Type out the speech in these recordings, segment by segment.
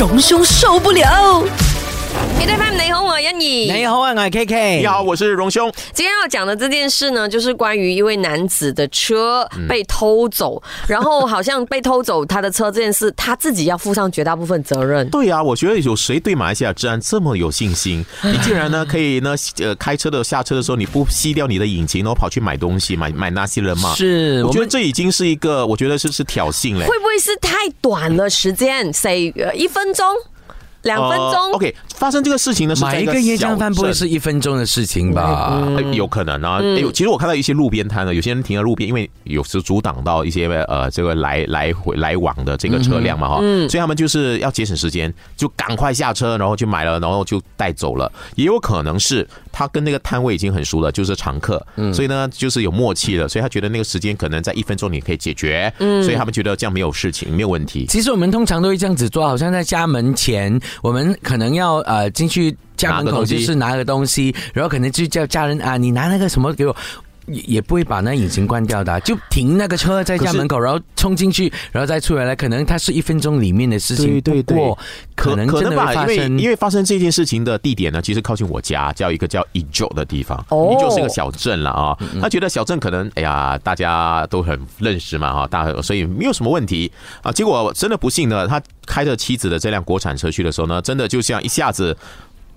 荣兄受不了。好，我係欣怡。你好啊，我係 K K。你好，我是荣兄。今天要讲的这件事呢，就是关于一位男子的车嗯被偷走，然后好像被偷走他的车这件事，他自己要负上绝大部分责任。对啊，我觉得有谁对马来西亚治安这么有信心？你竟然呢可以呢呃开车的下车的时候你不熄掉你的引擎，然后跑去买东西买买那些人嘛？是，我觉得们这已经是一个，我觉得是是挑衅嘞。会不会是太短了时间？say 呃一分钟、两分呃钟？OK，发生这个事情呢是在买一个椰浆饭不会是一分钟的事情吧？呃有可能啊，哎呦，其实我看到一些路边摊呢，有些人停在路边，因为有时阻挡到一些呃这个来来回来往的这个车辆嘛哈，所以他们就是要节省时间，就赶快下车，然后就买了，然后就带走了。也有可能是他跟那个摊位已经很熟了，就是常客，所以呢就是有默契了，所以他觉得那个时间可能在一分钟你可以解决，所以他们觉得这样没有事情，没有问题。其实我们通常都会这样子做，好像在家门前，我们可能要呃进去家门口就是拿个东西，然后可能就叫家人啊，你拿那个什么给我。也也不会把那引擎关掉的啊、就停那个车在家门口，然后冲进去，然后再出来了。可能它是一分钟里面的事情，对对可能真的会发因为生。因为发生这件事情的地点呢，其实靠近我家，叫一个叫 Ijo 的地方。哦 Ijo 是个小镇了啊。他觉得小镇可能，哎呀，大家都很认识嘛哈，大所以没有什么问题啊。结果真的不幸呢，他开着妻子的这辆国产车去的时候呢，真的就像一下子。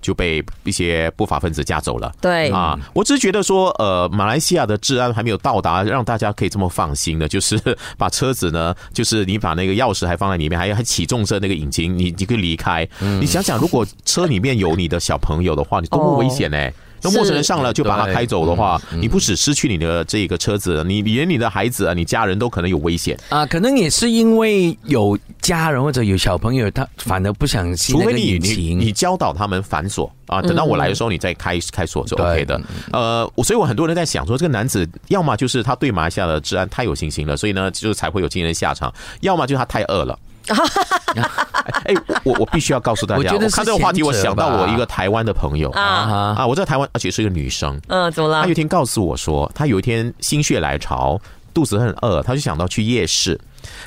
就被一些不法分子架走了。对啊，我只是觉得说，呃，马来西亚的治安还没有到达让大家可以这么放心的，就是把车子呢，就是你把那个钥匙还放在里面，还还启动车那个引擎，你你可以离开。你想想，如果车里面有你的小朋友的话，你多么危险呢、那陌生人上了就把他开走的话，你不只失去你的这个车子，你连你的孩子啊、你家人都可能有危险。啊，可能也是因为有家人或者有小朋友，他反而不想除非你你。你教导他们反锁啊，等到我来的时候你再开开锁就 OK 的。呃，我所以我很多人在想说，这个男子要么就是他对马来西亚的治安太有信心了，所以呢，就是才会有今天的下场；要么就是他太饿了。哎，我我必须要告诉大家，我看这个话题，我想到我一个台湾的朋友啊，啊啊，我在台湾，而且是一个女生，嗯，怎么了她有一？天告诉我说，她有一天心血来潮，肚子很饿，她就想到去夜市。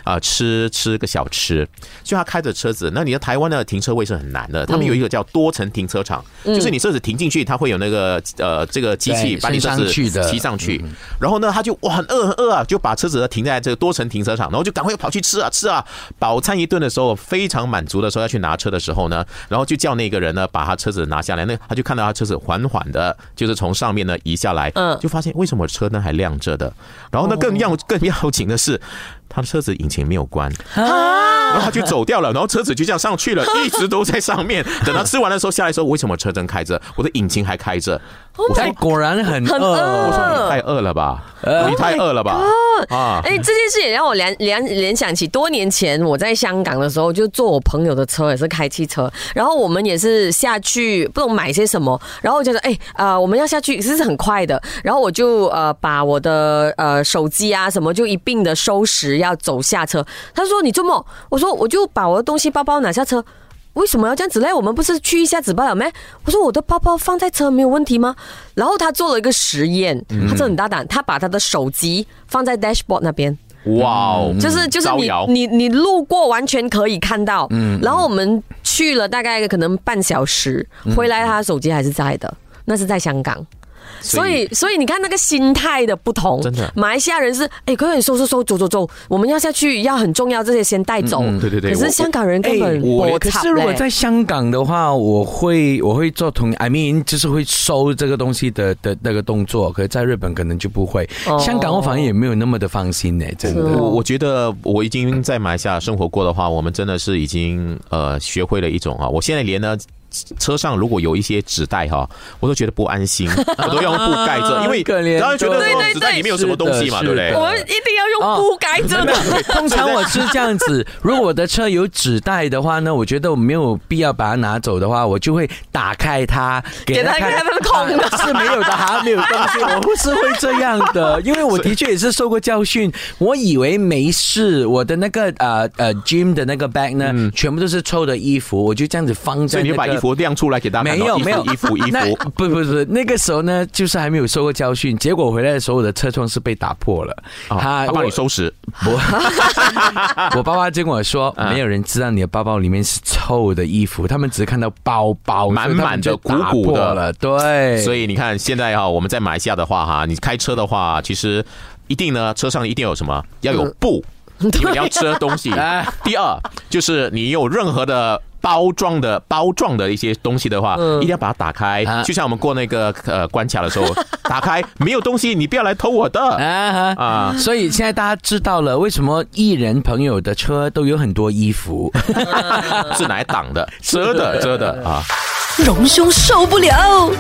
啊、吃吃个小吃，就他开着车子，那你的台湾的停车位是很难的，他们有一个叫多层停车场，就是你车子停进去，它会有那个呃这个机器把你车子骑上去，然后呢，他就哇很饿很饿啊，就把车子停在这个多层停车场，然后就赶快跑去吃啊吃啊，饱餐一顿的时候非常满足的时候要去拿车的时候呢，然后就叫那个人呢把他车子拿下来，那他就看到他车子缓缓的，就是从上面呢移下来，嗯。就发现为什么车灯还亮着的，然后呢更要更要紧的是。他的车子引擎没有关，然后他就走掉了，然后车子就这样上去了，一直都在上面。等他吃完的时候下来的时候，为什么车灯开着，我的引擎还开着？我说哎，果然很很饿。我说你太饿了吧，你太饿了吧啊！哎、这件事也让我联联联想起多年前我在香港的时候，就坐我朋友的车，也是开汽车，然后我们也是下去不懂买些什么，然后我就说，哎、呃，我们要下去，其实是很快的，然后我就呃把我的呃手机啊什么就一并的收拾，要走下车。他说你这么？我说我就把我的东西包包拿下车。为什么要这样子嘞？我们不是去一下子罢了咩？我说我的包包放在车没有问题吗？然后他做了一个实验，他真的很大胆，他把他的手机放在 dashboard 那边，哇哦，就是就是你你你路过完全可以看到，嗯然后我们去了大概可能半小时，回来他手机还是在的，那是在香港。所以，所以你看那个心态的不同，真的马来西亚人是，哎，快点收收收，走走走，我们要下去，要很重要，这些先带走。对对对可是香港人根本哎我可是如果在香港的话，我会我会做同，I mean 就是会收这个东西的的那个动作，可是在日本可能就不会。哦香港我反而也没有那么的放心呢，真的。我我觉得我已经在马来西亚生活过的话，我们真的是已经呃学会了一种啊，我现在连呢。车上如果有一些纸袋哈，我都觉得不安心，我都用布盖着，因为可怜然后觉得对对说纸袋里面有什么东西嘛，对不对？我们一定要用布盖着的。通常我是这样子，如果我的车有纸袋的话呢，我觉得我没有必要把它拿走的话，我就会打开它，给它看它是空。的啊是没有的，哈，没有东西，我不是会这样的，因为我的确也是受过教训，我以为没事，我的那个呃呃 gym 的那个 bag 呢，全部都是臭的衣服，我就这样子放在、那个，嗯所以你把服亮出来给大家看，没有没有衣服 衣服衣服，不不不，那个时候呢，就是还没有受过教训，结果回来的时候，我的车窗是被打破了。啊他帮你收拾，我 爸爸就跟我说，啊没有人知道你的包包里面是臭的衣服，他们只看到包包，满满的鼓鼓的了，对，所以你看现在哈，我们在马来西亚的话哈，你开车的话，其实一定呢，车上一定有什么，要有布，因为你要吃的东西哎。第二就是你有任何的。包装的包装的一些东西的话，一定要把它打开啊，就像我们过那个呃关卡的时候，打开没有东西，你不要来偷我的啊啊！所以现在大家知道了为什么艺人朋友的车都有很多衣服。是拿来挡的、遮的、遮的啊。荣兄受不了。